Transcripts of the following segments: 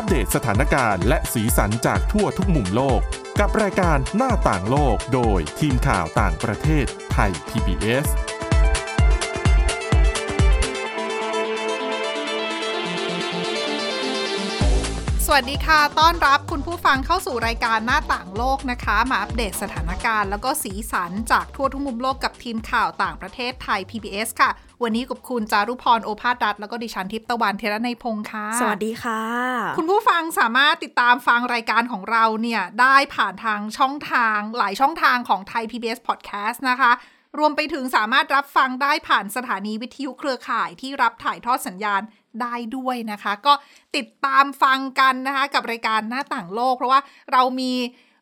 อัปเดตสถานการณ์และสีสันจากทั่วทุกมุมโลก กับรายการหน้าต่างโลกโดยทีมข่าวต่างประเทศไทย PBS สวัสดีค่ะ ต้อนรับคุณผู้ฟังเข้าสู่รายการหน้าต่างโลกนะคะ มาอัปเดตสถานการณ์แล้วก็สีสันจากทั่วทุกมุมโลกกับทีมข่าวต่างประเทศไทย PBS ค่ะ วันนี้กับคุณจารุพรโอภาสรัฐแล้วก็ดิฉันทิพย์ตะวันเทระในยพงค์ค่ะ สวัสดีค่ะ คุณผู้ฟังสามารถติดตามฟังรายการของเราเนี่ยได้ผ่านทางช่องทางหลายช่องทางของไทย PBS Podcast นะคะ รวมไปถึงสามารถรับฟังได้ผ่านสถานีวิทยุเครือข่ายที่รับถ่ายทอดสัญญาณได้ด้วยนะคะ ก็ติดตามฟังกันนะคะกับรายการหน้าต่างโลก เพราะว่าเรามี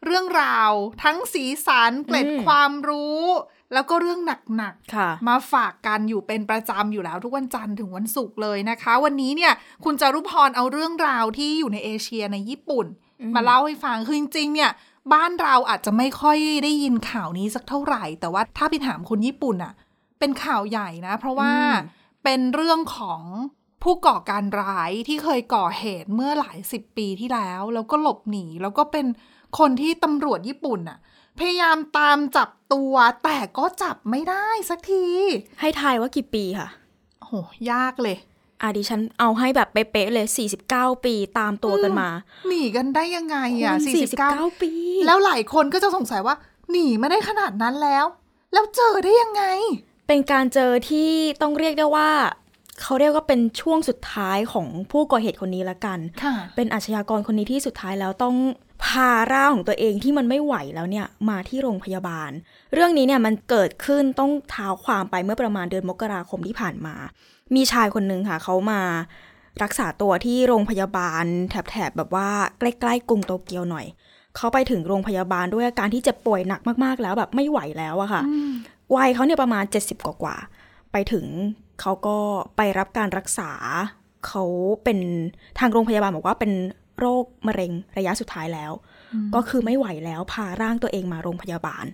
เรื่องราวทั้งสีสันเกล็ดอืมความรู้ แล้วก็เรื่องหนักๆค่ะมาฝากกันอยู่เป็นประจำอยู่แล้วทุกวันจันทร์ถึงวันศุกร์เลยนะคะ วันนี้เนี่ยคุณจารุพรเอาเรื่องราวที่อยู่ในเอเชียในญี่ปุ่นอืมมาเล่าให้ฟัง คือจริงๆเนี่ยบ้านเราอาจจะไม่ค่อยได้ยินข่าวนี้สักเท่าไหร่ แต่ว่าถ้าไปถามคนญี่ปุ่นอะเป็นข่าวใหญ่นะ เพราะว่าเป็นเรื่องของผู้ก่อการร้ายที่เคยก่อเหตุเมื่อหลายสิบปีที่แล้ว แล้วก็หลบหนีแล้วก็เป็นคนที่ตำรวจญี่ปุ่นอะ พยายามตามจับตัว แต่ก็จับไม่ได้สักที ให้ทายว่ากี่ปีค่ะ โห ยากเลย อะดิฉันเอาให้แบบเป๊ะๆเลย 49 ปีตามตัวกันมา หนีกันได้ยังไงอะคุณสี่สิบเก้า49 ปี แล้วหลายคนก็จะสงสัยว่า หนีมาได้ขนาดนั้นแล้ว แล้วเจอได้ยังไง เป็นการเจอที่ต้องเรียกได้ว่าเขาเรียกว่าเป็นช่วงสุดท้ายของผู้ก่อเหตุคนนี้ละกันค่ะเป็นอาชญากรคนนี้ที่สุดท้ายแล้วต้อง พาร่างของตัวเองที่มันไม่ไหวแล้วเนี่ยมาที่โรงพยาบาล เรื่องนี้เนี่ยมันเกิดขึ้นต้องเท้าความไปเมื่อประมาณเดือนมกราคมที่ผ่านมา มีชายคนหนึ่งค่ะเขามารักษาตัวที่โรงพยาบาลแถบๆแบบว่าใกล้ๆกรุงโตเกียวหน่อย เขาไปถึงโรงพยาบาลด้วยอาการที่เจ็บป่วยหนักมากๆแล้วแบบไม่ไหวแล้วอะค่ะวัยเขาเนี่ยประมาณ 70 กว่ากว่าๆไปถึงเขาก็ไปรับการรักษา เขาเป็นทางโรงพยาบาลบอกว่าเป็น โรคมะเร็งระยะสุดท้ายแล้ว ก็คือไม่ไหวแล้วพาร่างตัวเองมาโรงพยาบาล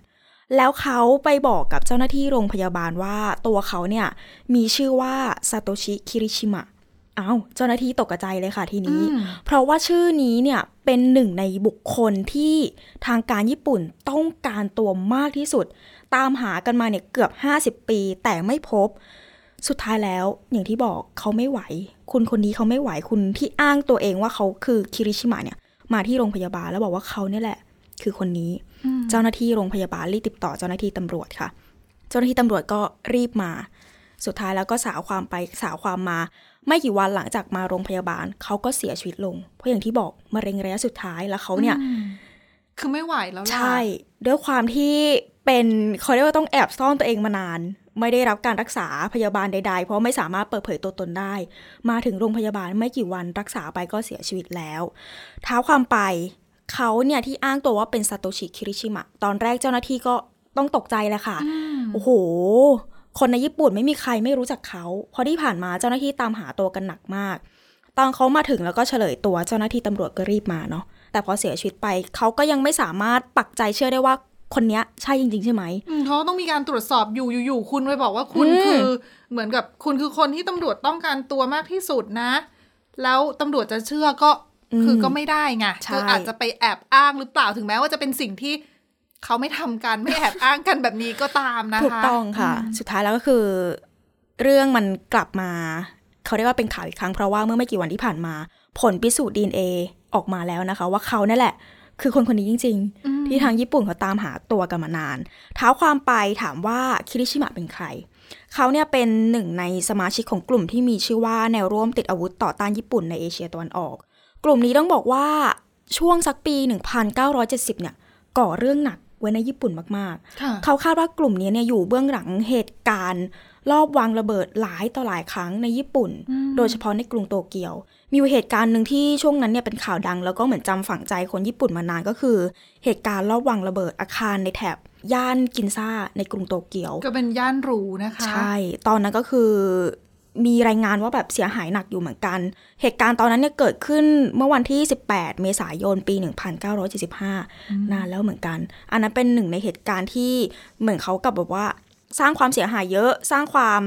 แล้วเขาไปบอกกับเจ้าหน้าที่โรงพยาบาลว่าตัวเขาเนี่ยมีชื่อว่าซาโตชิคิริชิมะอ้าวเจ้าหน้าที่ตกใจเลยค่ะทีนี้อืมเพราะว่าชื่อนี้เนี่ยเป็นหนึ่งในบุคคลที่ทางการญี่ปุ่นต้องการตัวมากที่สุด ตามหากันมาเนี่ยเกือบ 50 ปีแต่ไม่พบ สุดท้ายแล้วอย่างที่บอกเขาไม่ไหว คุณคนนี้เขาไม่ไหวคุณที่อ้างตัวเองว่าเขาคือคิริชิมะเนี่ย มาที่โรงพยาบาลแล้วบอกว่าเขาเนี่ยแหละ คือคนนี้ เจ้าหน้าที่โรงพยาบาลรีบติดต่อเจ้าหน้าที่ตำรวจค่ะ เจ้าหน้าที่ตำรวจก็รีบมา สุดท้ายแล้วก็สาวความไปสาวความมา ไม่กี่วันหลังจากมาโรงพยาบาลเขาก็เสียชีวิตลง เพราะอย่างที่บอกมะเร็งระยะสุดท้ายแล้วเขาเนี่ยอืม คือไม่ไหวแล้วล่ะใช่ ด้วยความที่เป็นเขาเรียกว่าต้องแอบซ่อนตัวเองมานาน ไม่ได้รับการรักษาพยาบาลใด ๆ เพราะไม่สามารถเปิดเผยตัวตนได้ มาถึงโรงพยาบาลไม่กี่วันรักษาไปก็เสียชีวิตแล้ว เท้าความไปเขาเนี่ยที่อ้างตัวว่าเป็นซาโตชิคิริชิมะ ตอนแรกเจ้าหน้าที่ก็ต้องตกใจแหละค่ะ โอ้โห คนในญี่ปุ่นไม่มีใครไม่รู้จักเขา เพราะที่ผ่านมาเจ้าหน้าที่ตามหาตัวกันหนักมาก ตอนเขามาถึงแล้วก็เฉลยตัวเจ้าหน้าที่ตำรวจก็รีบมาเนาะ แต่พอเสียชีวิตไปเขาก็ยังไม่สามารถปักใจเชื่อได้ว่าคนเนี้ยใช่จริง ๆ ใช่ไหมอืมเขาต้องมีการตรวจสอบอยู่อยู่ๆคุณไปบอกว่าคุณอืมคือเหมือนกับคุณคือคนที่ตำรวจต้องการตัวมากที่สุดนะ แล้วตำรวจจะเชื่อก็คือก็ไม่ได้ไงใช่ก็อาจจะไปแอบอ้างหรือเปล่าถึงแม้ว่าจะเป็นสิ่งที่เขาไม่ทำกันไม่แอบอ้างกันแบบนี้ก็ตามนะคะถูกต้องค่ะ สุดท้ายแล้วก็คือ เรื่องมันกลับมา เขาเรียกว่าเป็นข่าวอีกครั้งเพราะว่าเมื่อไม่กี่วันที่ผ่านมา ผลพิสูจน์ดีเออ อกมาแล้วนะคะ ว่าเขานั่นแหละ คือคนคนนี้จริง ๆ ที่ทางญี่ปุ่นเขาตามหาตัวกันมานาน เท้าความไปถามว่าคิริชิมะเป็นใคร เขาเนี่ยเป็นหนึ่งในสมาชิกของกลุ่มที่มีชื่อว่าแนวร่วมติดอาวุธต่อต้านญี่ปุ่นในเอเชียตะวันออก กลุ่มนี้ต้องบอกว่าช่วงสักปี 1970 เนี่ยก่อเรื่องหนักไว้ในญี่ปุ่นมากๆค่ะเขาคาดว่ากลุ่มนี้เนี่ยอยู่เบื้องหลังเหตุการณ์ รอบวางระเบิดหลายต่อหลายครั้งในญี่ปุ่น โดยเฉพาะในกรุงโตเกียว มีอยู่เหตุการณ์หนึ่งที่ช่วงนั้นเนี่ยเป็นข่าวดัง แล้วก็เหมือนจำฝังใจคนญี่ปุ่นมานานก็คือ เหตุการณ์รอบวางระเบิดอาคารในแถบย่านกินซ่าในกรุงโตเกียว ก็เป็นย่านหรูนะคะ ใช่ ตอนนั้นก็คือมีรายงานว่าแบบเสียหายหนักอยู่เหมือนกัน เหตุการณ์ตอนนั้นเนี่ยเกิดขึ้นเมื่อวันที่ 18 เมษายน ปี 1975 นานแล้วเหมือนกัน อันนั้นเป็นหนึ่งในเหตุการณ์ที่เหมือนเขากับแบบว่า สร้างความเสียหายเยอะ สร้างความ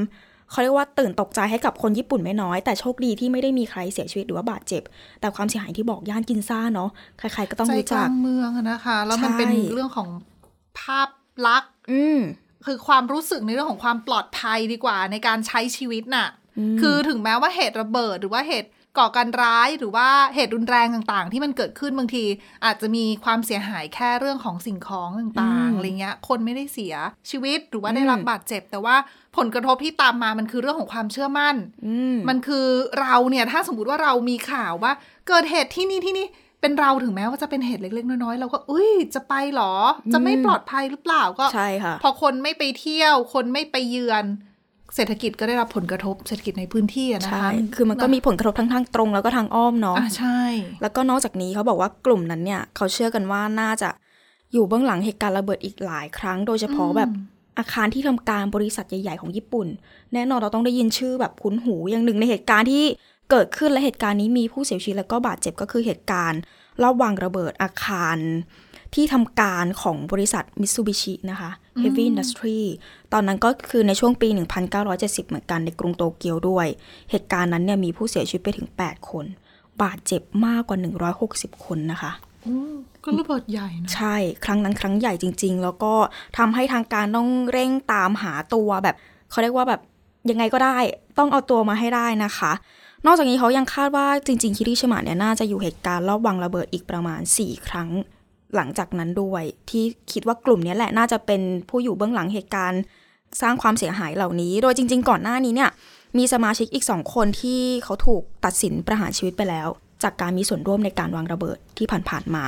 เขาเรียกว่าตื่นตกใจให้กับคนญี่ปุ่นไม่น้อย แต่โชคดีที่ไม่ได้มีใครเสียชีวิตหรือว่าบาดเจ็บ แต่ความเสียหายที่บอกย่านกินซ่าเนาะใครๆก็ต้องใจรู้กจัลากงเมืองอะนะคะ แล้วมันใช่เป็นเรื่องของภาพลักษณ์อืมคือความรู้สึกในเรื่องของความปลอดภัยดีกว่าในการใช้ชีวิตน่ะ คือถึงแม้ว่าเหตุระเบิดหรือว่าเหตุ ก่อการร้ายหรือว่าเหตุรุนแรงต่างๆ ที่มันเกิดขึ้นบางที อาจจะมีความเสียหายแค่เรื่องของสิ่งของต่างๆอะไรเงี้ยคนไม่ได้เสียชีวิตหรือว่าได้รับบาดเจ็บ แต่ว่าผลกระทบที่ตามมามันคือเรื่องของความเชื่อมั่นอืมมันคือเราเนี่ยถ้าสมมติว่าเรามีข่าวว่า เกิดเหตุที่นี่ที่นี่เป็นเราถึงแม้ว่าจะเป็นเหตุเล็ก ๆ น้อยๆเราก็อุ้ยจะไปเหรอ จะไม่ปลอดภัยหรือเปล่าก็ใช่ค่ะ พอคนไม่ไปเที่ยว คนไม่ไปเยือน เศรษฐกิจก็ได้รับผลกระทบเศรษฐกิจในพื้นที่อะนะใช่คะ คือมันก็มีผลกระทบทั้งทางตรงแล้วก็ทางอ้อมเนาะอ่าใช่ แล้วก็นอกจากนี้เขาบอกว่ากลุ่มนั้นเนี่ยเขาเชื่อกันว่าน่าจะอยู่เบื้องหลังเหตุการณ์ระเบิดอีกหลายครั้ง โดยเฉพาะแบบอาคารที่ทำการบริษัทใหญ่ ๆ ของญี่ปุ่น แน่นอนเราต้องได้ยินชื่อแบบคุ้นหูอย่างหนึ่งในเหตุการณ์ที่เกิดขึ้นและเหตุการณ์นี้มีผู้เสียชีวิตแล้วก็บาดเจ็บก็คือเหตุการณ์รอบวางระเบิดอาคาร ที่ทำการของบริษัท Mitsubishi นะคะ Heavy Industry ตอนนั้นก็คือในช่วงปี 1970 เหมือนกันในกรุงโตเกียวด้วย เหตุการณ์นั้นเนี่ยมีผู้เสียชีวิตไปถึง 8 คน บาดเจ็บมากกว่า 160 คนนะคะโอ้ก็ระเบิดใหญ่นะ ใช่ ครั้งนั้นครั้งใหญ่จริง ๆ แล้วก็ทำให้ทางการต้องเร่งตามหาตัวแบบ เขาเรียกว่าแบบยังไงก็ได้ ต้องเอาตัวมาให้ได้นะคะ นอกจากนี้เขายังคาดว่าจริง ๆ คิริชิมะเนี่ยน่าจะอยู่เหตุการณ์รอบวางระเบิดอีกประมาณ 4 ครั้ง หลังจากนั้นด้วย ที่คิดว่ากลุ่มเนี้ยแหละน่าจะเป็นผู้อยู่เบื้องหลังเหตุการณ์ สร้างความเสียหายเหล่านี้ โดยจริง ๆ ก่อนหน้านี้เนี่ยมีสมาชิกอีกสองคนที่เขาถูกตัดสินประหารชีวิตไปแล้ว จากการมีส่วนร่วมในการวางระเบิดที่ผ่านๆมา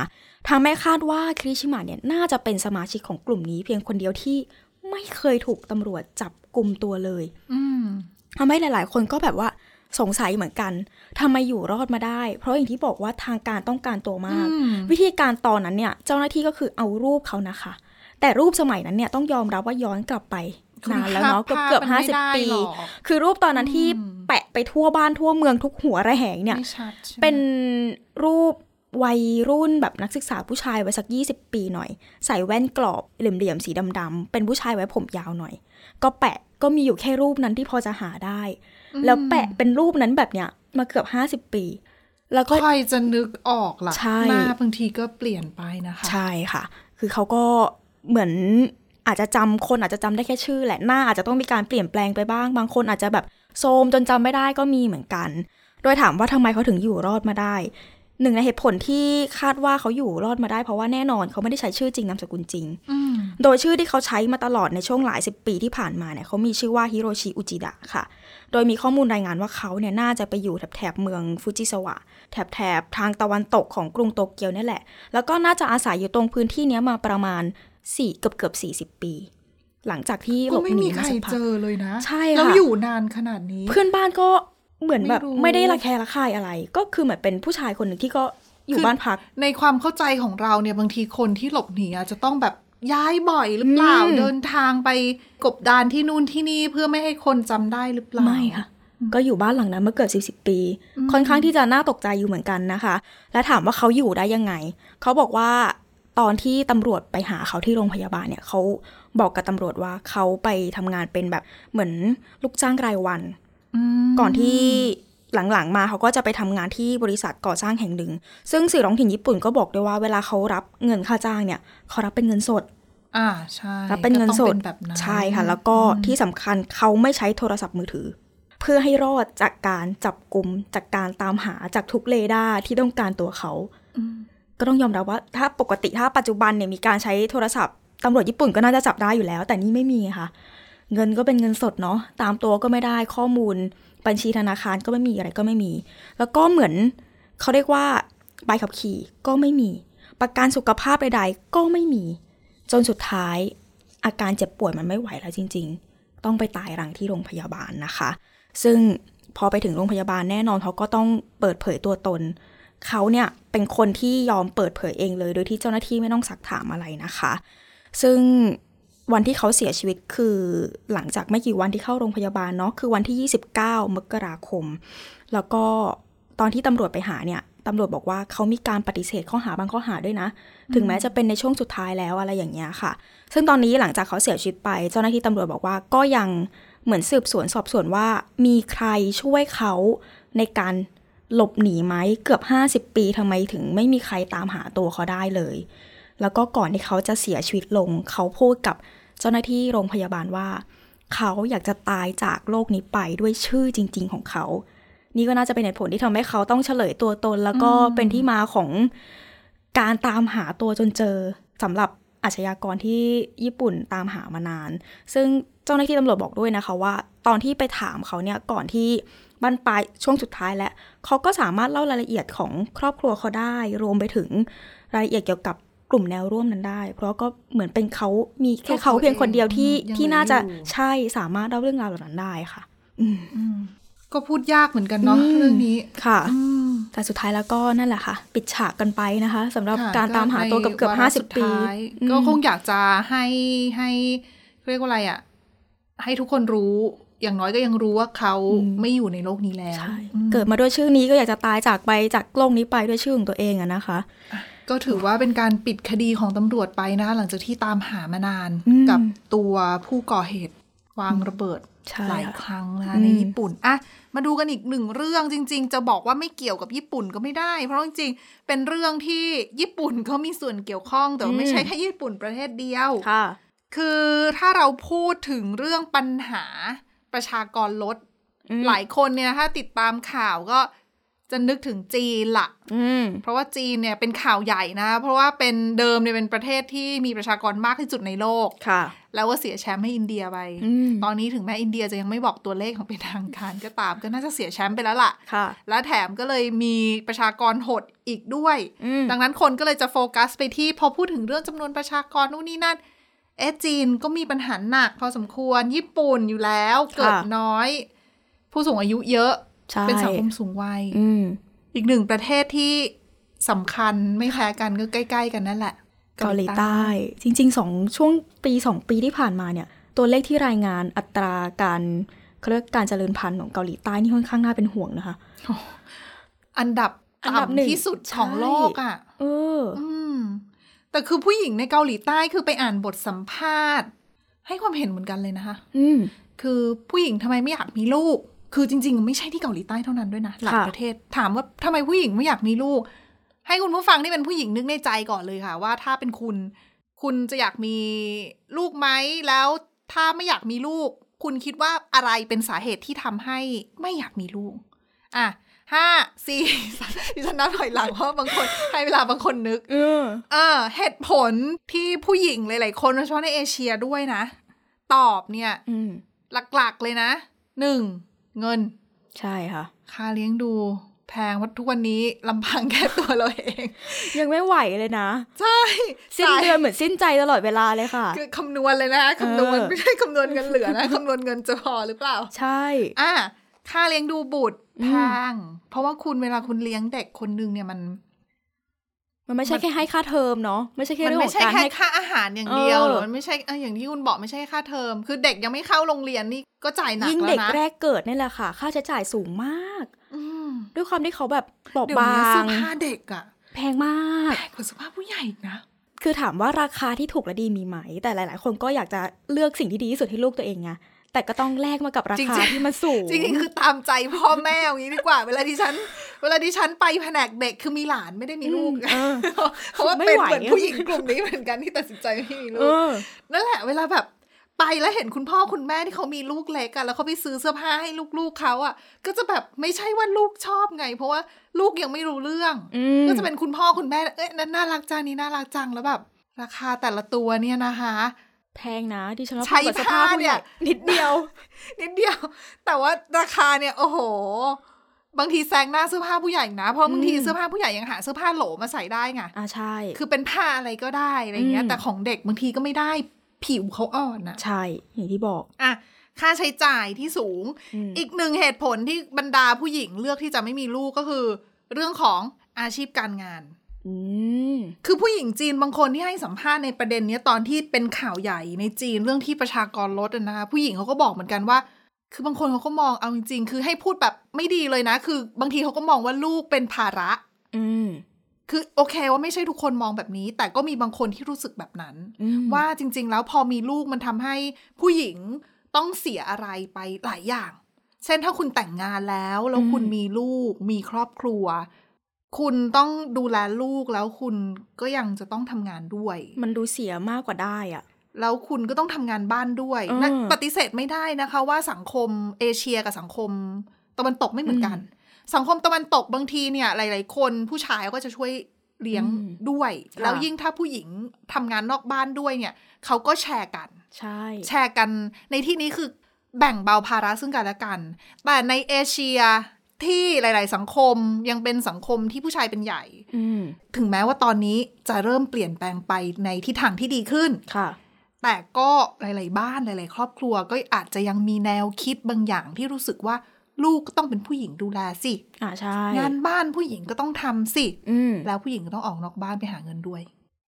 ทางแม่คาดว่าคริชิมะเนี่ยน่าจะเป็นสมาชิกของกลุ่มนี้เพียงคนเดียวที่ไม่เคยถูกตำรวจจับกลุ่มตัวเลยอืมทำให้หลาย ๆ คนก็แบบว่า สงสัยเหมือนกันทำไมอยู่รอดมาได้ เพราะอย่างที่บอกว่าทางการต้องการตัวมากอืมวิธีการตอนนั้นเนี่ย เจ้าหน้าที่ก็คือเอารูปเขานะคะ แต่รูปสมัยนั้นเนี่ยต้องยอมรับว่าย้อนกลับไปนานแล้วเนาะเกือบเกือบห้าสิบปี คือรูปตอนนั้นที่แปะไปทั่วบ้านทั่วเมืองทุกหัวระแหงเนี่ยไม่ชัดใช่ไหมเป็นรูปวัยรุ่นแบบนักศึกษาผู้ชายวัยสัก 20 ปีหน่อย ใส่แว่นกรอบเหลี่ยมๆสีดำๆเป็นผู้ชายไว้ผมยาวหน่อย ก็แปะก็มีอยู่แค่รูปนั้นที่พอจะหาได้ แล้วแปะเป็นรูปนั้นแบบเนี้ยมาเกือบ50ปี แล้วก็ใครจะนึกออกล่ะใช่หน้าบางทีก็เปลี่ยนไปนะคะ ใช่ค่ะ คือเขาก็เหมือนอาจจะจำคนอาจจะจำได้แค่ชื่อแหละหน้าอาจจะต้องมีการเปลี่ยนแปลงไปบ้าง บางคนอาจจะแบบโทรมจนจำไม่ได้ก็มีเหมือนกัน โดยถามว่าทำไมเขาถึงอยู่รอดมาได้ หนึ่งในเหตุผลที่คาดว่าเขาอยู่รอดมาได้เพราะว่าแน่นอนเขาไม่ได้ใช้ชื่อจริงนามสกุลจริงอืมโดยชื่อที่เขาใช้มาตลอดในช่วงหลายสิบปีที่ผ่านมาเนี่ยเขามีชื่อว่าฮิโรชิอุจิดะค่ะ โดยมีข้อมูลรายงานว่าเขาเนี่ยน่าจะไปอยู่แถบแถบๆเมืองฟูจิสวะ แถบแถบๆทางตะวันตกของกรุงโตเกียวเนี่ยแหละ แล้วก็น่าจะอาศัยอยู่ตรงพื้นที่เนี้ยมาประมาณ4เกือบเกือบสี่40ปีหลังจากที่หลก็บไม่หนีมีมาใครสักพักเจอเลยนะ ใช่แล้วค่ะอยู่นานขนาดนี้ เพื่อนบ้านก็ เหมือนแบบไม่รู้ไม่ได้ระแคะระคายอะไร ก็คือเหมือนเป็นผู้ชายคนหนึ่งที่ก็อยู่คือบ้านพัก ในความเข้าใจของเราเนี่ยบางทีคนที่หลบหนีอาจจะต้องแบบย้ายบ่อยหรือเปล่าอืมเดินทางไปกบดานที่นู่นที่นี่เพื่อไม่ให้คนจำได้หรือเปล่าไม่ค่ะก็อยู่บ้านหลังนั้นมาเกือบ 40 ปี ค่อนข้างที่จะน่าตกใจอยู่เหมือนกันนะคะ และถามว่าเขาอยู่ได้ยังไง เขาบอกว่าตอนที่ตำรวจไปหาเขาที่โรงพยาบาลเนี่ยเขาบอกกับตำรวจว่าเขาไปทำงานเป็นแบบเหมือนลูกจ้างรายวันม ก่อนที่หลังๆ มาเขาก็จะไปทำงานที่บริษัทก่อสร้างแห่งหนึ่ง ซึ่งสื่อท้องถิ่นญี่ปุ่นก็บอกด้วยว่าเวลาเขารับเงินค่าจ้างเนี่ยเขารับเป็นเงินสด อ่าใช่รับเป็นเงินสก็ดต้องเป็นแบบนั้นใช่ค่ะ แล้วก็ที่สำคัญเขาไม่ใช้โทรศัพท์มือถือ เพื่อให้รอดจากการจับกลุ่มจากการตามหาจากทุกเรดาร์ที่ต้องการตัวเขาอืมก็ต้องยอมรับว่าถ้าปกติถ้าปัจจุบันเนี่ยมีการใช้โทรศัพท์ตำรวจญี่ปุ่นก็น่าจะจับได้อยู่แล้ว แต่นี่ไม่มีค่ะ เงินก็เป็นเงินสดเนาะตามตัวก็ไม่ได้ข้อมูล บัญชีธนาคารก็ไม่มีอะไรก็ไม่มี แล้วก็เหมือนเขาเรียกว่าใบขับขี่ก็ไม่มี ประกันสุขภาพใดๆก็ไม่มี จนสุดท้ายอาการเจ็บป่วยมันไม่ไหวแล้วจริง ๆ ต้องไปตายรังที่โรงพยาบาลนะคะ ซึ่งพอไปถึงโรงพยาบาลแน่นอนเขาก็ต้องเปิดเผยตัวตน เขาเนี่ยเป็นคนที่ยอมเปิดเผยเองเลย โดยที่เจ้าหน้าที่ไม่ต้องสักถามอะไรนะคะ ซึ่ง วันที่เขาเสียชีวิตคือหลังจากไม่กี่วันที่เข้าโรงพยาบาลเนาะคือวันที่ 29 มกราคม แล้วก็ตอนที่ตำรวจไปหาเนี่ยตำรวจบอกว่าเขามีการปฏิเสธข้อหาบางข้อหาด้วยนะ ถึงแม้จะเป็นในช่วงสุดท้ายแล้วอะไรอย่างเงี้ยค่ะ ซึ่งตอนนี้หลังจากเขาเสียชีวิตไป เจ้าหน้าที่ตำรวจบอกว่าก็ยังเหมือนสืบสวนสอบสวนว่ามีใครช่วยเขาในการหลบหนีไหมเกือบ 50 ปีทำไมถึงไม่มีใครตามหาตัวเขาได้เลย แล้วก็ก่อนที่เขาจะเสียชีวิตลง เขาพูดกับ เจ้าหน้าที่โรงพยาบาลว่า เขาอยากจะตายจากโลกนี้ไปด้วยชื่อจริง ๆ ของเขา นี่ก็น่าจะเป็นเหตุผลที่ทำให้เขาต้องเฉลยตัวตน แล้วก็เป็นที่มาของการตามหาตัวจนเจอสำหรับอาชญากรที่ญี่ปุ่นตามหามานาน ซึ่งเจ้าหน้าที่ตำรวจบอกด้วยนะคะว่า ตอนที่ไปถามเขาเนี่ยก่อนที่บรรปลายช่วงสุดท้ายแล้วเขาก็สามารถเล่ารายละเอียดของครอบครัวเขาได้ รวมไปถึงรายละเอียดเกี่ยวกับ กลุ่มแนวร่วมนั้นได้ เพราะก็เหมือนเป็นเขามีแค่เขาเพียงคนเดียวที่ยังที่น่าจะเหลืออยู่ใช่สามารถเล่าเรื่องราวเหล่านั้นได้ค่ะอืมอืมก็พูดยากเหมือนกันเนาะอืมเรื่องนี้ค่ะอืมแต่สุดท้ายแล้วก็นั่นแหละค่ะ ปิดฉากกันไปนะคะสำหรับค่ะการตามหาตัวในเกือบเกือบวระห้าสิสุบดปีท้ายอืมก็คงอยากจะให้ให้เรียกว่าอะไรอะให้ทุกคนรู้อย่างน้อยก็ยังรู้ว่าเขาไม่อยู่ในโลกนี้แล้วใช่อืมเกิดมาด้วยชื่อนี้ก็อยากจะตายจากไปจากโลกนี้ไปด้วยชื่อของตัวเองอะนะคะ ก็ถือว่าเป็นการปิดคดีของตำรวจไปนะคะหลังจากที่ตามหามานานอืมกับตัวผู้ก่อเหตุวางระเบิดใช่หลายค่ะครั้งนะคะอืมในญี่ปุ่นอะมาดูกันอีกหนึ่งเรื่องจริง ๆ จะบอกว่าไม่เกี่ยวกับญี่ปุ่นก็ไม่ได้ เพราะจริงๆเป็นเรื่องที่ญี่ปุ่นเขามีส่วนเกี่ยวข้องแต่ว่าไม่ใช่แค่ญี่ปุ่นประเทศเดียวค่ะ คือถ้าเราพูดถึงเรื่องปัญหาประชากรลดอืมหลายคนเนี่ยถ้าติดตามข่าวก็ จะนึกถึงจีนละอืมเพราะว่าจีนเนี่ยเป็นข่าวใหญ่นะ เพราะว่าเป็นเดิมเนี่ยเป็นประเทศที่มีประชากรมากที่สุดในโลกค่ะ แล้วว่าเสียแชมป์ให้อินเดียไปอืมตอนนี้ถึงแม้อินเดียจะยังไม่บอกตัวเลขของเป็นทางการก็ตามก็น่าจะเสียแชมป์ไปแล้วล่ะค่ะ และแถมก็เลยมีประชากรหดอีกด้วยอืมดังนั้นคนก็เลยจะโฟกัสไปที่พอพูดถึงเรื่องจำนวนประชากรนู่นนี่นั่นเอะจีนก็มีปัญหาหนักพอสมควรญี่ปุ่นอยู่แล้วเกิดน้อย ผู้สูงอายุเยอะใช่ เป็นสังคมสูงวัยอืมอีกหนึ่งประเทศที่สำคัญไม่แพ้กันก็ใกล้ ๆ กันนั่นแหละเกาหลีใต้ จริงๆสองช่วงปีสองปีที่ผ่านมาเนี่ย ตัวเลขที่รายงานอัตราการเขาเรียกการเจริญพันธุ์ของเกาหลีใต้นี่ค่อนข้างน่าเป็นห่วงนะคะอันดับอันดับหนึ่งต่ำที่สุดของใช่โลกอะเอออืมแต่คือผู้หญิงในเกาหลีใต้คือไปอ่านบทสัมภาษณ์ ให้ความเห็นเหมือนกันเลยนะคะ อืมคือผู้หญิงทำไมไม่อยากมีลูก คือจริง ๆ ไม่ใช่ที่เกาหลีใต้เท่านั้นด้วยนะหลายค่ะประเทศถามว่าทำไมผู้หญิงไม่อยากมีลูก ให้คุณผู้ฟังที่เป็นผู้หญิงนึกในใจก่อนเลยค่ะ ว่าถ้าเป็นคุณ คุณจะอยากมีลูกไหมแล้วถ้าไม่อยากมีลูก คุณคิดว่าอะไรเป็นสาเหตุที่ทำให้ไม่อยากมีลูก อะห้าสี่สามดิฉันนับถอยหลังเพราะบางคนให้เวลาบางคนนึก เออเออเหตุผลที่ผู้หญิงหลาย ๆ คนโดยเฉพาะในเอเชียด้วยนะ ตอบเนี่ยอืมหลัก ๆ เลยนะหนึ่ง เงิน ใช่ค่ะ ค่าเลี้ยงดูแพงเพราะทุกวันนี้ลำพังแค่ตัวเราเอง ยังไม่ไหวเลยนะ ใช่สิ้นเดือนเหมือนสิ้นใจตลอดเวลาเลยค่ะ คือคำนวณเลยนะคำนวณเออไม่ใช่คำนวณเงินเหลือนะคำนวณเงินจะพอหรือเปล่า ใช่ อะค่าเลี้ยงดูบุตรอืมแพงเพราะว่าคุณเวลาคุณเลี้ยงเด็กคนนึงเนี่ยมัน มันไม่ใช่แค่ให้ค่าเทอมเนาะไม่ใช่แค่มันเรื่องไม่ของใช่การแค่ให้ค่าอาหารอย่างเดียวเออหรือมันไม่ใช่เอออย่างที่คุณบอกไม่ใช่ค่าเทอม คือเด็กยังไม่เข้าโรงเรียนนี่ก็จ่ายหนักยิ่งแล้เด็วกนะแรกเกิดนี่แหละค่ะ ค่าใช้จ่ายสูงมากอืมด้วยความที่เขาแบบบอบบเดี๋ยวนี้าเสื้องผ้าเด็กอะแพงมากแพงกว่าเสื้อผ้าผู้ใหญ่อีกนะคือถามว่าราคาที่ถูกและดีมีไหม แต่หลาย ๆ คนก็อยากจะเลือกสิ่งที่ดีที่สุดให้ลูกตัวเองไง แต่ก็ต้องแลกมากับราจริคางๆที่มันสูง จริงๆ คือตามใจพ่อแม่อย่างนี้ดีกว่า เวลาที่ฉัน เวลาที่ฉันไปแผนกเด็กคือมีหลานไม่ได้มีลูกอืมเออเพราะว่าไม่เป็นไหวเหมือนผู้หญิงกลุ่มนี้เหมือนกันที่ตัดสินใจไม่มีลูเอกอนั่นแหละ เวลาแบบไปแล้วเห็นคุณพ่อคุณแม่ที่เขามีลูกเล็กอะแล้วเขาไปซื้อเสื้อผ้าให้ลูกๆเขาอะก็จะแบบไม่ใช่ว่าลูกชอบไง เพราะว่าลูกยังไม่รู้เรื่องอืมก็จะเป็นคุณพ่อคุณแม่เอ้ยนั่นน่ารักจังนี่น่ารักจังแล้วแบบราคาแต่ละตัวเนี่ยนะคะ แพงนะที่ฉันว่าใช้พอกับสภาพผ้าผู้เนี่ใหญ่ย นิดเดียว นิดเดียว แต่ว่าราคาเนี่ยโอ้โห บางทีแซงหน้าเสื้อผ้าผู้ใหญ่นะ เพราะบางทีอืมเสื้อผ้าผู้ใหญ่ยังหาเสื้อผ้าโหลมาใส่ได้ไงอ่าใช่ คือเป็นผ้าอะไรก็ได้อะไรเงี้ยอืมแต่ของเด็กบางทีก็ไม่ได้ผิวเขาอ่อนอะใช่ อย่างที่บอกอะค่าใช้จ่ายที่สูงอืมอีกหนึ่งเหตุผลที่บรรดาผู้หญิงเลือกที่จะไม่มีลูกก็คือ เรื่องของอาชีพการงานอืม คือผู้หญิงจีนบางคนที่ให้สัมภาษณ์ในประเด็นเนี้ยตอนที่เป็นข่าวใหญ่ในจีนเรื่องที่ประชากรลดอะนะคะผู้หญิงเขาก็บอกเหมือนกันว่า คือบางคนเขาก็มองเอาจริงๆคือให้พูดแบบไม่ดีเลยนะ คือบางทีเขาก็มองว่าลูกเป็นภาระ อืมคือโอเคว่าไม่ใช่ทุกคนมองแบบนี้ แต่ก็มีบางคนที่รู้สึกแบบนั้นอืมว่าจริง ๆ แล้วพอมีลูกมันทำให้ผู้หญิงต้องเสียอะไรไปหลายอย่าง เช่นถ้าคุณแต่งงานแล้ว แล้วคุณมีลูก มีครอบครัว คุณต้องดูแลลูกแล้วคุณก็ยังจะต้องทำงานด้วย มันดูเสียมากกว่าได้อะแล้วคุณก็ต้องทำงานบ้านด้วยอืมนะปฏิเสธไม่ได้นะคะ ว่าสังคมเอเชียกับสังคมตะวันตกไม่เหมือนกัน สังคมตะวันตกบางทีเนี่ย หลาย ๆ คนผู้ชายก็จะช่วยเลี้ยงอืมด้วยค่ะแล้วยิ่งถ้าผู้หญิงทำงานนอกบ้านด้วยเนี่ยเขาก็แชร์กัน ใช่ แชร์กันในที่นี้คือแบ่งเบาภาระซึ่งกันและกัน แต่ในเอเชีย ที่หลาย ๆ สังคมยังเป็นสังคมที่ผู้ชายเป็นใหญ่อืมถึงแม้ว่าตอนนี้จะเริ่มเปลี่ยนแปลงไปในทิศทางที่ดีขึ้นค่ะ แต่ก็หลาย ๆ บ้านหลาย ๆ ครอบครัวก็อาจจะยังมีแนวคิดบางอย่างที่รู้สึกว่าลูกก็ต้องเป็นผู้หญิงดูแลสิอ่าใช่งานบ้านผู้หญิงก็ต้องทำสิอืมแล้วผู้หญิงก็ต้องออกนอกบ้านไปหาเงินด้วย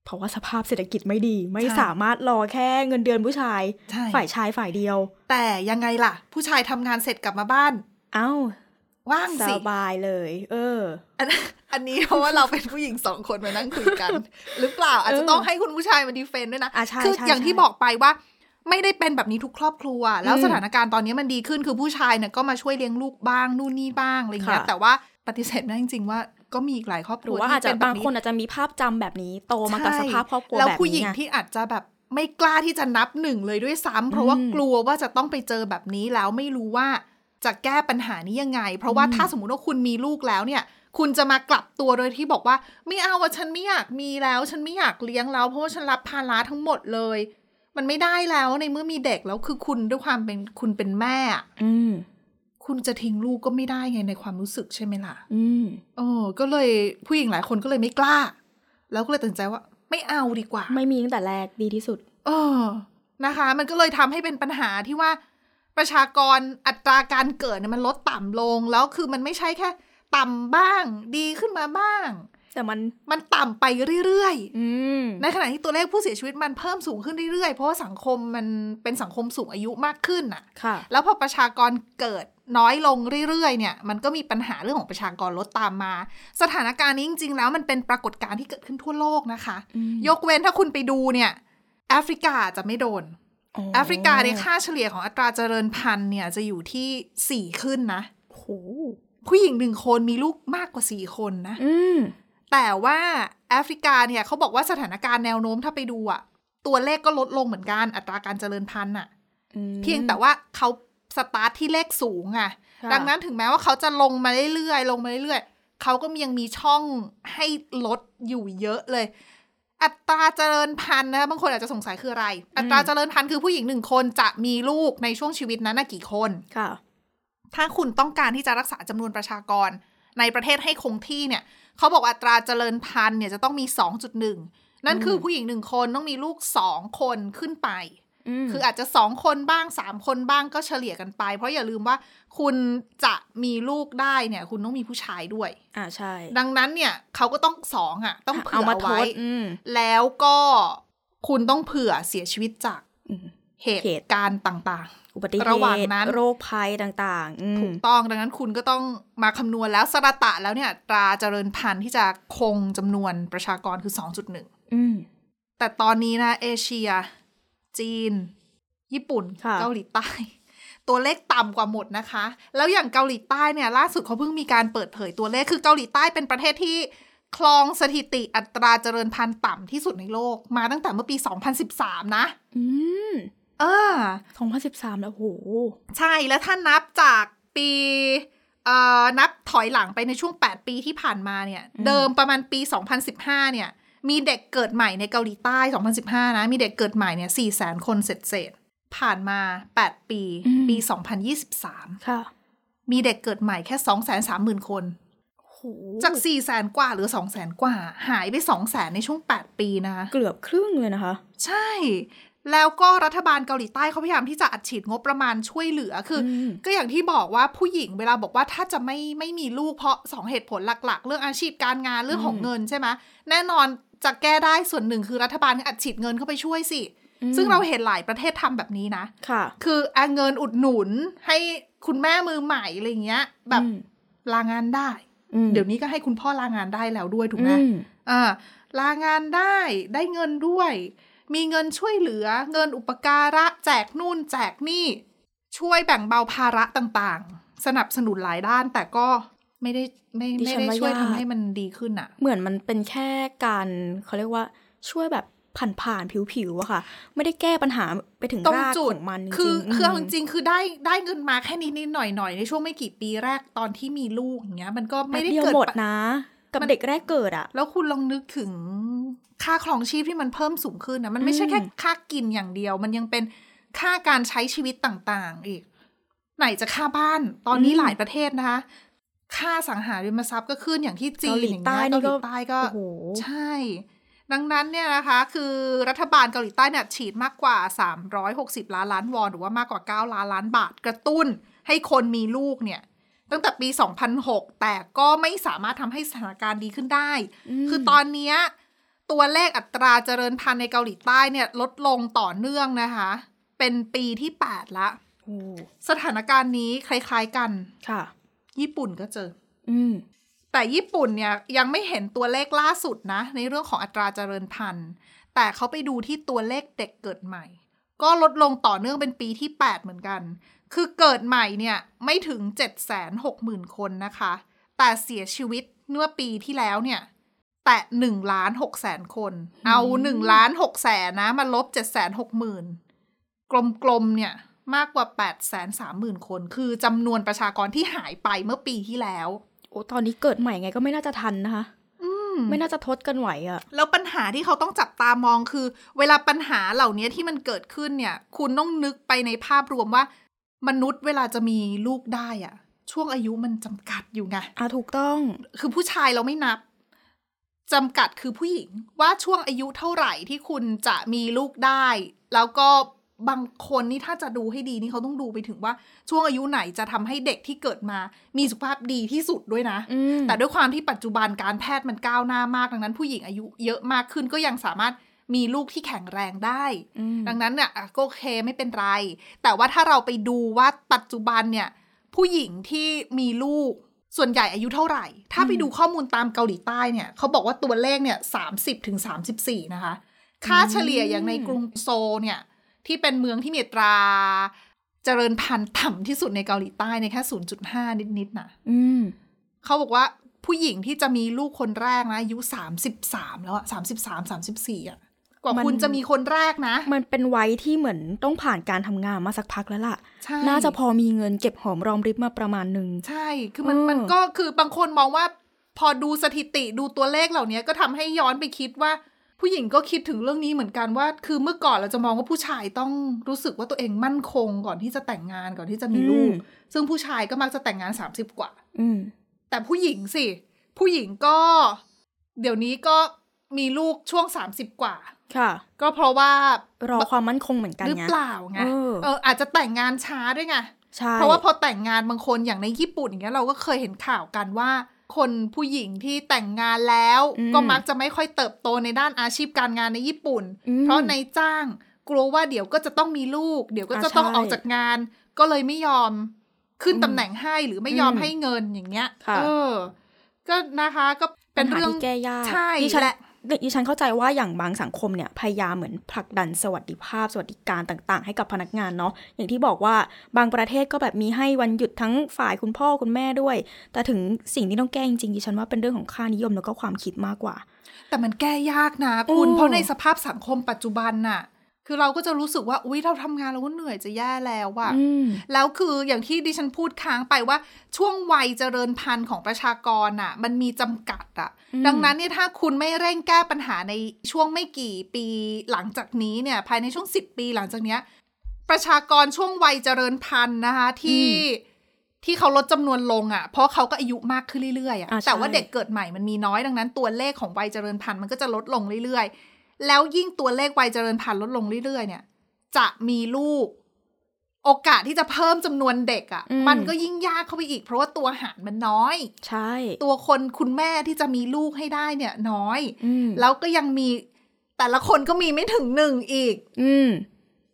เพราะว่าสภาพเศรษฐกิจไม่ดีไม่ใช่สามารถรอแค่เงินเดือนผู้ชายใช่ฝ่ายชายฝ่ายเดียว แต่ยังไงล่ะ ผู้ชายทำงานเสร็จกลับมาบ้าน เอ้า ว่างสสิบายเลย เออ อันอันนี้เพราะว่าเราเป็นผู้หญิงสองคนมานั่งคุยกัน หรือเปล่าอาจจะต้องให้คุณผู้ชายมาดีเฟนต์ด้วยนะอะใช่คืใช่อย่างที่ใช่บอกไปว่าไม่ได้เป็นแบบนี้ทุกครอบครัว แล้วอืมสถานการณ์ตอนนี้มันดีขึ้นคือผู้ชายเนี่ยก็มาช่วยเลี้ยงลูกบ้างนู่นนี่บ้างอะไรเงี้ยค่ะแต่ว่าปฏิเสธไม่ได้จริง ๆ ว่าก็มีอีกหลายครอบคหรัรืวอว่าที่อาจจะเป็นแบบบางนี้คนอาจจะมีภาพจำแบบนี้ โตมากับใช่สภาพครอบครัวแล้วแบบผู้หญินี้งไงที่อาจจะแบบไม่กล้าที่จะนับหนึ่งเลยด้วยซ้ำเพราะว่าอืมกลัวว่าจะต้องไปเจอแบบนี้แล้วไม่รู้ว่า จะแก้ปัญหานี้ยังไง เพราะว่าอืมถ้าสมมติว่าคุณมีลูกแล้วเนี่ย คุณจะมากลับตัวโดยที่บอกว่า ไม่เอาว่าฉันไม่อยากมีแล้ว ฉันไม่อยากเลี้ยงแล้วเพราะว่าฉันรับภาระทั้งหมดเลย มันไม่ได้แล้วในเมื่อมีเด็กแล้วคือคุณด้วยความเป็นคุณเป็นแม่อะอืมคุณจะทิ้งลูกก็ไม่ได้ไงในความรู้สึกใช่ไหมล่ะ อืมเออก็เลยผู้หญิงหลายคนก็เลยไม่กล้า แล้วก็เลยตัดสินใจว่า ไม่เอาดีกว่า ไม่มีตั้งแต่แรกดีที่สุด เออนะคะ มันก็เลยทำให้เป็นปัญหาที่ว่า ประชากรอัตราการเกิดเนี่ยมันลดต่ำลงแล้วคือมันไม่ใช่แค่ ต่ำบ้าง ดีขึ้นมาบ้าง แต่มันมันต่ำไปเรื่อยอืมๆในขณะที่ตัวเลขผู้เสียชีวิตมันเพิ่มสูงขึ้นเรื่อยๆ เพราะว่าสังคมมันเป็นสังคมสูงอายุมากขึ้นน่ะค่ะ แล้วพอประชากรเกิดน้อยลงเรื่อยๆ เนี่ย มันก็มีปัญหาเรื่องของประชากรลดตามมา สถานการณ์นี้จริงๆ แล้วมันเป็นปรากฏการณ์ที่เกิดขึ้นทั่วโลกนะคะอืมยกเว้นถ้าคุณไปดูเนี่ยแอฟริกาจะไม่โดน แอฟริกาเนี่ยค่าเฉลี่ยของอัตราเจริญพันธุ์เนี่ยจะอยู่ที่สี่ขึ้นนะโหผู้หญิงหนึ่งคนมีลูกมากกว่าสี่คนนะอืมแต่ว่าแอฟริกาเนี่ยเขาบอกว่าสถานการณ์แนวโน้มถ้าไปดูอะตัวเลขก็ลดลงเหมือนกันอัตราการเจริญพันธุ์อะอืมเพียงแต่ว่าเขาสตาร์ทที่เลขสูงอะค่ะดังนั้นถึงแม้ว่าเขาจะลงมาเรื่อยๆลงมาเรื่อยๆเขาก็ยังมีช่องให้ลดอยู่เยอะเลย อัตราเจริญพันธุ์นะบางคนอาจจะสงสัยคืออะไร อัตราเจริญพันธุ์คือผู้หญิงหนึ่งคนจะมีลูกในช่วงชีวิตนั้นนะกี่คนค่ะ ถ้าคุณต้องการที่จะรักษาจำนวนประชากร ในประเทศให้คงที่เนี่ยเขาบอกอัตราเจริญพันธุ์เนี่ยจะต้องมี 2.1 นั่นคือผู้หญิงหนึ่งคนต้องมีลูก2คนขึ้นไปม คืออาจจะ2คนบ้าง3คนบ้างก็เฉลี่ยกันไป เพราะอย่าลืมว่าคุณจะมีลูกได้เนี่ย คุณต้องมีผู้ชายด้วย อ่าใช่ ดังนั้นเนี่ยเขาก็ต้องสองอะ ต้องเผื่อมาเอาทไว้ดอืมแล้วก็คุณต้องเผื่อเสียชีวิตจากอืมเหตุเหตุการณ์ต่างอุบัติเหระหว่างตุนั้นโรคภัยต่างๆอืๆมถูกต้องดังนั้นคุณก็ต้องมาคำนวณแล้วสระตะแล้วเนี่ยอัตราเจริญพันธุ์ที่จะคงจำนวนประชากรคือ2.1อืมแต่ตอนนี้นะเอเชีย จีน ญี่ปุ่นค่ะเกาหลีใต้ ตัวเลขต่ำกว่าหมดนะคะ แล้วอย่างเกาหลีใต้เนี่ย ล่าสุดเขาเพิ่งมีการเปิดเผยตัวเลข คือเกาหลีใต้เป็นประเทศที่คลองสถิติอัตราเจริญพันธุ์ต่ำที่สุดในโลก มาตั้งแต่เมื่อปี 2013 นะ อืมเออสองพันสิบสามแล้วโห ใช่ แล้วถ้านับจากปีเอ่อนับถอยหลังไปในช่วง 8 ปีที่ผ่านมาเนี่ยอืมเดิมประมาณปี 2015 เนี่ย มีเด็กเกิดใหม่ในเกาหลีใต้ 2015 นะ มีเด็กเกิดใหม่เนี่ย4 0 0 0 0คนเศษเศษๆผ่านมา 8 ปี ปี 2023 ค่ะ มีเด็กเกิดใหม่แค่ 230,000 คนโหจาก4 0 0 0 0 0 กว่าเหรือ 2 0 0 0 0 0 กว่า หายไป2 0 0 0 0 0 ในช่วง 8 ปีนะคะ เกือบครึ่งเลยนะคะ ใช่ แล้วก็รัฐบาลเกาหลีใต้เขาพยายามที่จะอัดฉีดงบประมาณช่วยเหลือ คืออมก็อย่างที่บอกว่าผู้หญิงเวลาบอกว่าถ้าจะไม่ไม่มีลูกเพราะสองเหตุผลหลัก ๆ เรื่องอาชีพการงานเรื่องของอืมเงินใช่ไหมแน่นอน จะแก้ได้ส่วนหนึ่งคือรัฐบาลอัดฉีดเงินเข้าไปช่วยสิอืมซึ่งเราเห็นหลายประเทศทำแบบนี้นะค่ะ คือเอาเงินอุดหนุนให้คุณแม่มือใหม่อะไรเงี้ย แบบอืมลางานได้อืมเดี๋ยวนี้ก็ให้คุณพ่อลางานได้แล้วด้วยถูกไหมอืมอ่าลางานได้ได้เงินด้วย มีเงินช่วยเหลือ เงินอุปการะ แจกนู่น แจกนี่ ช่วยแบ่งเบาภาระต่างๆ สนับสนุนหลายด้านแต่ก็ ไม่ได้ไม่ดิไม่ฉันได้ว่าช่วยยากทำให้มันดีขึ้นอะเหมือนมันเป็นแค่การเขาเรียกว่าช่วยแบบผ่านๆผิวๆอะค่ะ ไม่ได้แก้ปัญหาไปถึงตรงรากจุขดองมันจริงๆคือคือเอามจริงๆคือได้ได้เงินมาแค่นิดนิดๆหน่อยหน่อยๆในช่วงไม่กี่ปีแรกตอนที่มีลูกอย่างเงี้ย มันก็ไม่ได้แป๊บเดียวเกิดหมดปะนะ กับมันเด็กแรกเกิดอะแล้วคุณลองนึกถึงค่าครองชีพที่มันเพิ่มสูงขึ้นนะมันไม่ใช่อืมแค่ค่ากินอย่างเดียว มันยังเป็นค่าการใช้ชีวิตต่างๆ อีก ไหนจะค่าบ้านตอนนี้หลายประเทศนะคะ ค่าสังหาริมทรัพย์ก็ขึ้นอย่างที่จีเกานหลีอย่างใต้เงี้ยนี่เกาหก็ลีใต้ก็โอ้โหใช่ ดังนั้นเนี่ยนะคะ คือรัฐบาลเกาหลีใต้เนี่ยฉีดมากกว่า 360 ล้านล้านวอน หรือว่ามากกว่า 9 ล้านล้านบาทกระตุ้น ให้คนมีลูกเนี่ย ตั้งแต่ปี 2006 แต่ก็ไม่สามารถทำให้สถานการณ์ดีขึ้นได้มคือตอนเนี้ยตัวเลขอัตราเจริญพันธุ์ในเกาหลีใต้เนี่ยลดลงต่อเนื่องนะคะ เป็นปีที่ 8 ละโอ้สถานการณ์นี้คล้าย ๆกันค่ะ ญี่ปุ่นก็เจอ อืมแต่ญี่ปุ่นเนี่ยยังไม่เห็นตัวเลขล่าสุดนะ ในเรื่องของอัตราเจริญพันธุ์ แต่เขาไปดูที่ตัวเลขเด็กเกิดใหม่ ก็ลดลงต่อเนื่องเป็นปีที่ 8 เหมือนกัน คือเกิดใหม่เนี่ยไม่ถึง 760,000 คนนะคะ แต่เสียชีวิตเมื่อปีที่แล้วเนี่ย แตะ1ล้าน6แสนคน เอา1ล้าน6แสนนะมาลบ760,000กลมๆเนี่ย มากกว่า 8 3 0 0 0 0 คน คือจำนวนประชากรที่หายไปเมื่อปีที่แล้ว โอ้ ตอนนี้เกิดใหม่ไงก็ไม่น่าจะทันนะคะอืมไม่น่าจะทดกันไหวอะแล้วปัญหาที่เขาต้องจับตามองคือ เวลาปัญหาเหล่านี้ที่มันเกิดขึ้นเนี่ย คุณต้องนึกไปในภาพรวมว่า มนุษย์เวลาจะมีลูกได้อะช่วงอายุมันจำกัดอยู่ไงอะถูกต้อง คือผู้ชายเราไม่นับจำกัดคือผู้หญิงว่าช่วงอายุเท่าไหร่ที่คุณจะมีลูกได้ แล้วก็ บางคนนี่ถ้าจะดูให้ดีนี่เขาต้องดูไปถึงว่าช่วงอายุไหนจะทำให้เด็กที่เกิดมา มีสุขภาพดีที่สุดด้วยนะอืมแต่ด้วยความที่ปัจจุบันการแพทย์มันก้าวหน้ามากดังนั้น ผู้หญิงอายุเยอะมากขึ้นก็ยังสามารถมีลูกที่แข็งแรงได้อืมดังนั้นเนี่ยอะก็โอเคไม่เป็นไร แต่ว่าถ้าเราไปดูว่าปัจจุบันเนี่ย ผู้หญิงที่มีลูกส่วนใหญ่อายุเท่าไหร่ ถ้าไปดูข้อมูลตามเกาหลีใต้เนี่ยเขาบอกว่าตัวเลขเนี่ยสามสิบถึงสามสิบสี่นะคะ ค่าเฉลี่ยอย่างในกรุงโซลเนี่ย ที่เป็นเมืองที่มีอัตราเจริญพันธุ์ต่ำที่สุดในเกาหลีใต้ในยแค่ 0.5 นิดๆน่ะอืมเขาบอกว่าผู้หญิงที่จะมีลูกคนแรกนะอายุ 33 แล้วอะ33 34อะกว่ามันคุณจะมีคนแรกนะ มันเป็นวัยที่เหมือนต้องผ่านการทำงานมาสักพักแล้วล่ะใช่น่าจะพอมีเงินเก็บหอมรอมริบมาประมาณหนึ่ง ใช่ คือมันเออมันก็คือบางคนมองว่า พอดูสถิติดูตัวเลขเหล่านี้ก็ทำให้ย้อนไปคิดว่า ผู้หญิงก็คิดถึงเรื่องนี้เหมือนกันว่า คือเมื่อก่อนเราจะมองว่าผู้ชายต้องรู้สึกว่าตัวเองมั่นคงก่อนที่จะแต่งงานก่อนที่จะมีลูก ซึ่งผู้ชายก็มักจะแต่งงาน30กว่าอืมแต่ผู้หญิงสิ ผู้หญิงก็ เดี๋ยวนี้ก็มีลูกช่วง30กว่า ค่ะ ก็เพราะว่ารอความมั่นคงเหมือนกันหรือไงเปล่าไงเออเอออาจจะแต่งงานช้าด้วยไงใช่เพราะว่าพอแต่งงานบางคนอย่างในญี่ปุ่นอย่างเงี้ยเราก็เคยเห็นข่าวกันว่าคนผู้หญิงที่แต่งงานแล้ว ก็มักจะไม่ค่อยเติบโตในด้านอาชีพการงานในญี่ปุ่นอืมเพราะในจ้างกลัวว่าเดี๋ยวก็จะต้องมีลูก เดี๋ยวก็จะต้องอ่าใช่ออกจากงาน ก็เลยไม่ยอมขึ้นอืมตำแหน่งให้หรือไม่ยอมอืมให้เงินอย่างเงี้ยค่ะเออ ก็นะคะก็เป็นปัญหาเรื่องที่แก้ยากใช่ดิฉันและ ดิฉันเข้าใจว่าอย่างบางสังคมเนี่ยพยายามเหมือนผลักดันสวัสดิภาพ สวัสดิการต่างๆ ให้กับพนักงานเนาะอย่างที่บอกว่าบางประเทศก็แบบมีให้วันหยุดทั้งฝ่ายคุณพ่อคุณแม่ด้วย แต่ถึงสิ่งที่ต้องแก้จริงๆดิฉันว่าเป็นเรื่องของค่านิยมแล้วก็ความคิดมากกว่า แต่มันแก้ยากนะคุณโอ้เพราะในสภาพสังคมปัจจุบันน่ะ คือเราก็จะรู้สึกว่า อุ๊ยเราทำงานเราก็เหนื่อยจะแย่แล้วอะอืมแล้วคืออย่างที่ดิฉันพูดค้างไปว่า ช่วงวัยเจริญพันธุ์ของประชากรน่ะ มันมีจำกัดอะอืมดังนั้นเนี่ยถ้าคุณไม่เร่งแก้ปัญหาในช่วงไม่กี่ปีหลังจากนี้เนี่ย ภายในช่วง10ปีหลังจากเนี้ย ประชากรช่วงวัยเจริญพันธุ์นะคะ ที่ที่เขาลดจำนวนลงอะ่ะ เพราะเขาก็อายุมากขึ้นเรื่อยๆอะอ่าใช่แต่ว่าเด็กเกิดใหม่มันมีน้อยดังนั้นตัวเลขของวัยเจริญพันธุ์มันก็จะลดลงเรื่อยๆ แล้วยิ่งตัวเลขวัยเจริญพันธุ์ลดลงเรื่อยๆ เนี่ย จะมีลูก โอกาสที่จะเพิ่มจำนวนเด็กอะ่ะอืมมันก็ยิ่งยากเข้าไปอีก เพราะว่าตัวหารมันน้อย ใช่ ตัวคนคุณแม่ที่จะมีลูกให้ได้เนี่ย น้อยอืมแล้วก็ยังมีแต่ละคนก็มีไม่ถึงหนึ่งอีก อืม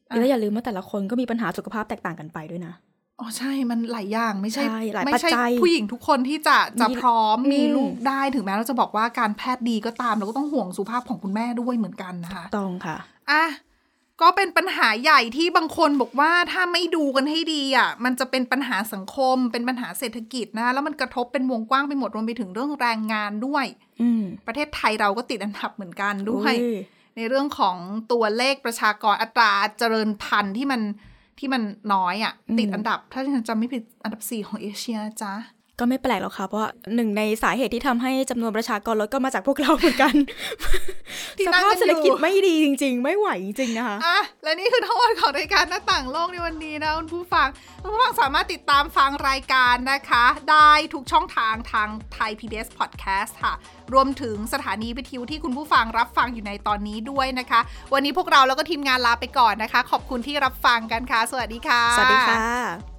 อะแล้วอย่าลืมว่าแต่ละคนก็มีปัญหาสุขภาพแตกต่างกันไปด้วยนะ อ๋อใช่มันหลายอย่างไม่ใช่ใช่หลายไม่ใช่ปัจจัยผู้หญิงทุกคนที่จะจะมีพร้อมอืมมีลูกได้ถึงแม้เราจะบอกว่าการแพทย์ดีก็ตามเราก็ต้องห่วงสุขภาพของคุณแม่ด้วยเหมือนกันนะคะต้องค่ะอะก็เป็นปัญหาใหญ่ที่บางคนบอกว่าถ้าไม่ดูกันให้ดีอะมันจะเป็นปัญหาสังคม เป็นปัญหาเศรษฐกิจนะแล้วมันกระทบเป็นวงกว้างไปหมดรวมไปถึงเรื่องแรงงานด้วย อืมประเทศไทยเราก็ติดอันดับเหมือนกันด้วยอุ้ในเรื่องของตัวเลขประชากรอัตราเจริญพันธุ์ที่มัน ที่มันน้อยอะ ติดอันดับ ถ้าฉันจำไม่ผิดอันดับสี่ของเอเชียนะจ๊ะ ก็ไม่แปลกหรอกค่ะ เพราะว่าหนึ่งในสาเหตุที่ทำให้จำนวนประชากรลดก็มาจากพวกเราเหมือนกันที่สนั่งภาพกันอยู่เศรษฐกิจไม่ดีจริง ๆ ไม่ไหวจริงๆนะคะอะและนี่คือทั้งหมดของรายการหน้าต่างโลกในวันนี้นะคุณผู้ฟังคุณผู้ฟังสามารถติดตามฟังรายการนะคะ ได้ทุกช่องทางทางไทย PBS Podcast ค่ะ รวมถึงสถานีวิทยุที่คุณผู้ฟังรับฟังอยู่ในตอนนี้ด้วยนะคะ วันนี้พวกเราแล้วก็ทีมงานลาไปก่อนนะคะ ขอบคุณที่รับฟังกันค่ะ สวัสดีค่ะ สวัสดีค่ะ